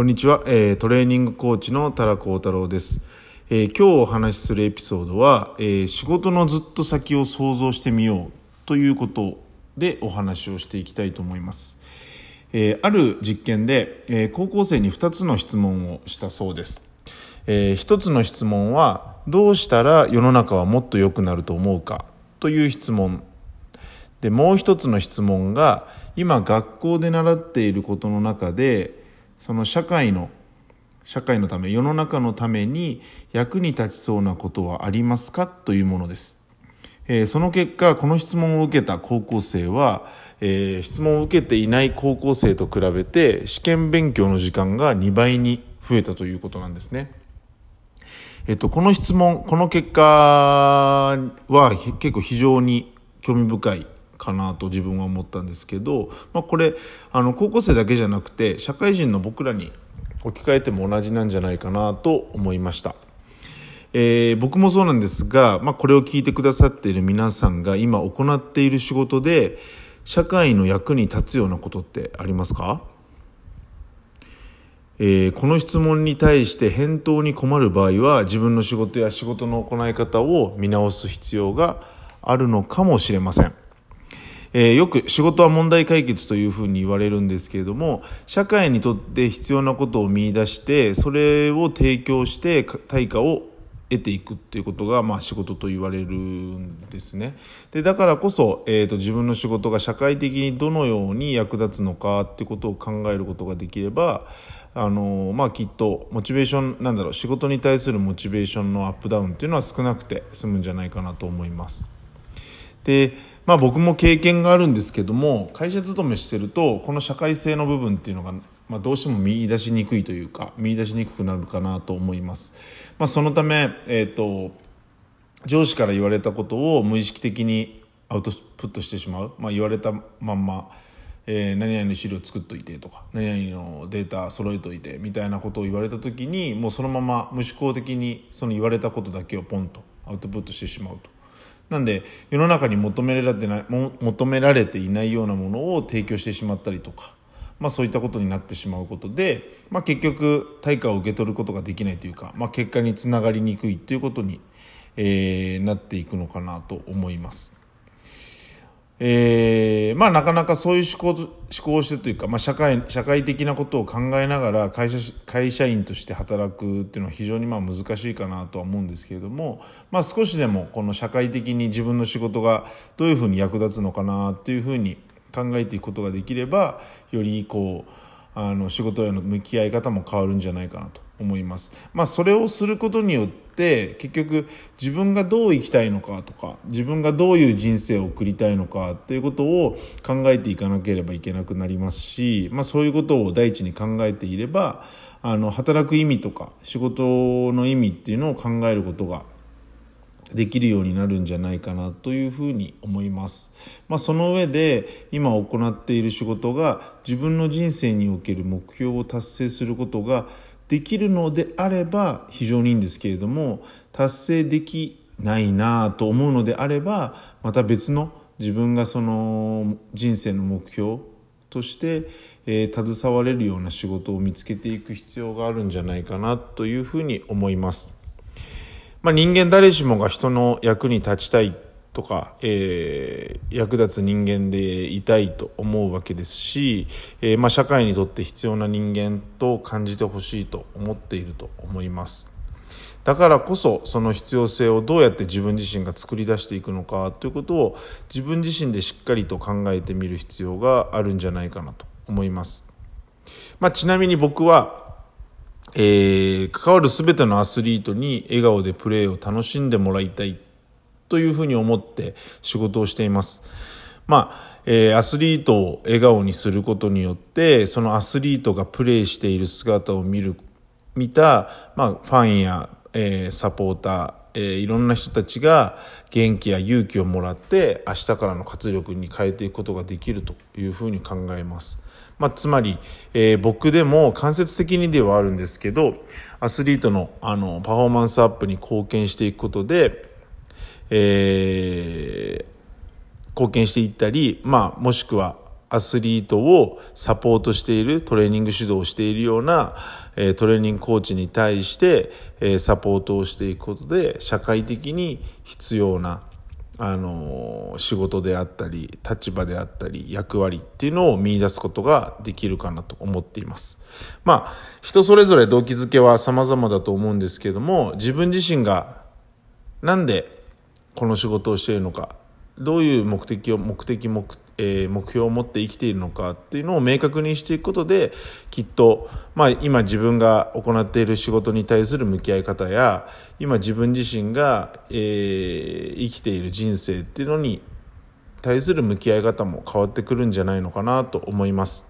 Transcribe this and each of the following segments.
こんにちは、えー、トレーニングコーチの多良幸太郎です、えー、今日お話しするエピソードは、えー、仕事のずっと先を想像してみようということでお話をしていきたいと思います、えある実験で、え高校生に2つの質問をしたそうです、えー、1つの質問はどうしたら世の中はもっと良くなると思うかという質問。でもう一つの質問が今学校で習っていることの中でその社会の社会のため世の中のために役に立ちそうなことはありますかというものです、えー、その結果この質問を受けた高校生は、えー、質問を受けていない高校生と比べて試験勉強の時間が2倍に増えたということなんですね。えっと、この質問この結果は結構非常に興味深いかなと自分は思ったんですけど、まあ、これあの高校生だけじゃなくて社会人の僕らに置き換えても同じなんじゃないかなと思いました。えー、僕もそうなんですが、まあ、これを聞いてくださっている皆さんが今行っている仕事で社会の役に立つようなことってありますか、えー、この質問に対して返答に困る場合は自分の仕事や仕事の行い方を見直す必要があるのかもしれません。えー、よく仕事は問題解決というふうに言われるんですけれども社会にとって必要なことを見出してそれを提供して対価を得ていくっていうことが、まあ、仕事と言われるんですねでだからこそ、えーと、自分の仕事が社会的にどのように役立つのかっていうことを考えることができればあのまあ、きっとモチベーションなんだろう仕事に対するモチベーションのアップダウンっていうのは少なくて済むんじゃないかなと思います。でまあ僕も経験があるんですけども会社勤めしてるとこの社会性の部分っていうのが、まあ、どうしても見出しにくいというか見出しにくくなるかなと思います、まあ、そのため、えーと、上司から言われたことを無意識的にアウトプットしてしまう、まあ、言われたまんまえー、何々の資料作っといてとか何々のデータ揃えといてみたいなことを言われた時にもうそのまま無思考的にその言われたことだけをポンとアウトプットしてしまうと。なんで世の中に求められてない求められていないようなものを提供してしまったりとか、まあ、そういったことになってしまうことで、まあ、結局対価を受け取ることができないというか、まあ、結果につながりにくいということに、えー、なっていくのかなと思います。えー、まあなかなかそういう思考思考をしてというか、まあ、社会社会的なことを考えながら会社会社員として働くっていうのは非常にまあ難しいかなとは思うんですけれども、まあ、少しでもこの社会的に自分の仕事がどういうふうに役立つのかなっていうふうに考えていくことができればよりこうあの仕事への向き合い方も変わるんじゃないかなと。思います。まあ、それをすることによって結局自分がどう生きたいのかとか自分がどういう人生を送りたいのかっていうことを考えていかなければいけなくなりますし、まあ、そういうことを第一に考えていればあの働く意味とか仕事の意味っていうのを考えることができるようになるんじゃないかなというふうに思います。まあ、その上で今行っている仕事が自分の人生における目標を達成することができるのであれば非常にいいんですけれども達成できないなと思うのであればまた別の自分がその人生の目標として、えー、携われるような仕事を見つけていく必要があるんじゃないかなというふうに思います。まあ、人間誰しもが人の役に立ちたいとか、えー、役立つ人間でいたいと思うわけですし、えー、まあ、社会にとって必要な人間と感じてほしいと思っていると思います。だからこそその必要性をどうやって自分自身が作り出していくのかということを自分自身でしっかりと考えてみる必要があるんじゃないかなと思います、まあ、ちなみに僕はえー、関わる全てのアスリートに笑顔でプレーを楽しんでもらいたいというふうに思って仕事をしています。まあ、えー、アスリートを笑顔にすることによって、そのアスリートがプレーしている姿を見る、見た、まあ、ファンや、えー、サポーター、えー、いろんな人たちが元気や勇気をもらって明日からの活力に変えていくことができるというふうに考えます。まあ、つまり、えー、僕でも間接的にではあるんですけどアスリートのあのパフォーマンスアップに貢献していくことで、えー、貢献していったり、まあ、もしくはアスリートをサポートしているトレーニング指導をしているような、えトレーニングコーチに対して、えサポートをしていくことで社会的に必要なあの仕事であったり立場であったり役割っていうのを見出すことができるかなと思っています。まあ人それぞれ動機づけは様々だと思うんですけども自分自身がなんでこの仕事をしているのかどういう目的を目的目,、えー、目標を持って生きているのかっていうのを明確にしていくことできっと、まあ、今自分が行っている仕事に対する向き合い方や今自分自身が、えー、生きている人生っていうのに対する向き合い方も変わってくるんじゃないのかなと思います。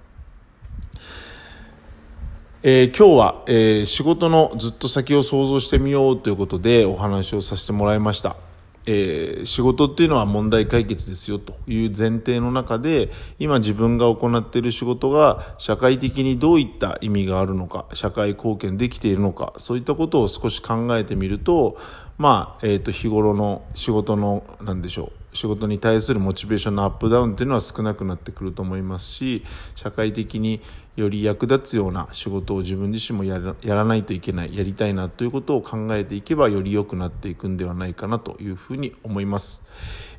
えー、今日は、えー、仕事のずっと先を想像してみようということでお話をさせてもらいました。えー、仕事っていうのは問題解決ですよという前提の中で今自分が行っている仕事が社会的にどういった意味があるのか社会貢献できているのかそういったことを少し考えてみるとまあ、えー、と日頃の仕事の何でしょう仕事に対するモチベーションのアップダウンっていうのは少なくなってくると思いますし社会的により役立つような仕事を自分自身もやらやらないといけないやりたいなということを考えていけばより良くなっていくんではないかなというふうに思います、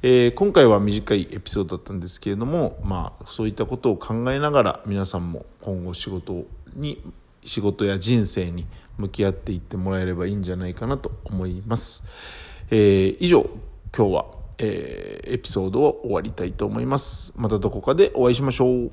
えー、今回は短いエピソードだったんですけれども、まあ、そういったことを考えながら皆さんも今後仕事に仕事や人生に向き合っていってもらえればいいんじゃないかなと思います、えー、以上今日はえー、エピソードを終わりたいと思います。またどこかでお会いしましょう。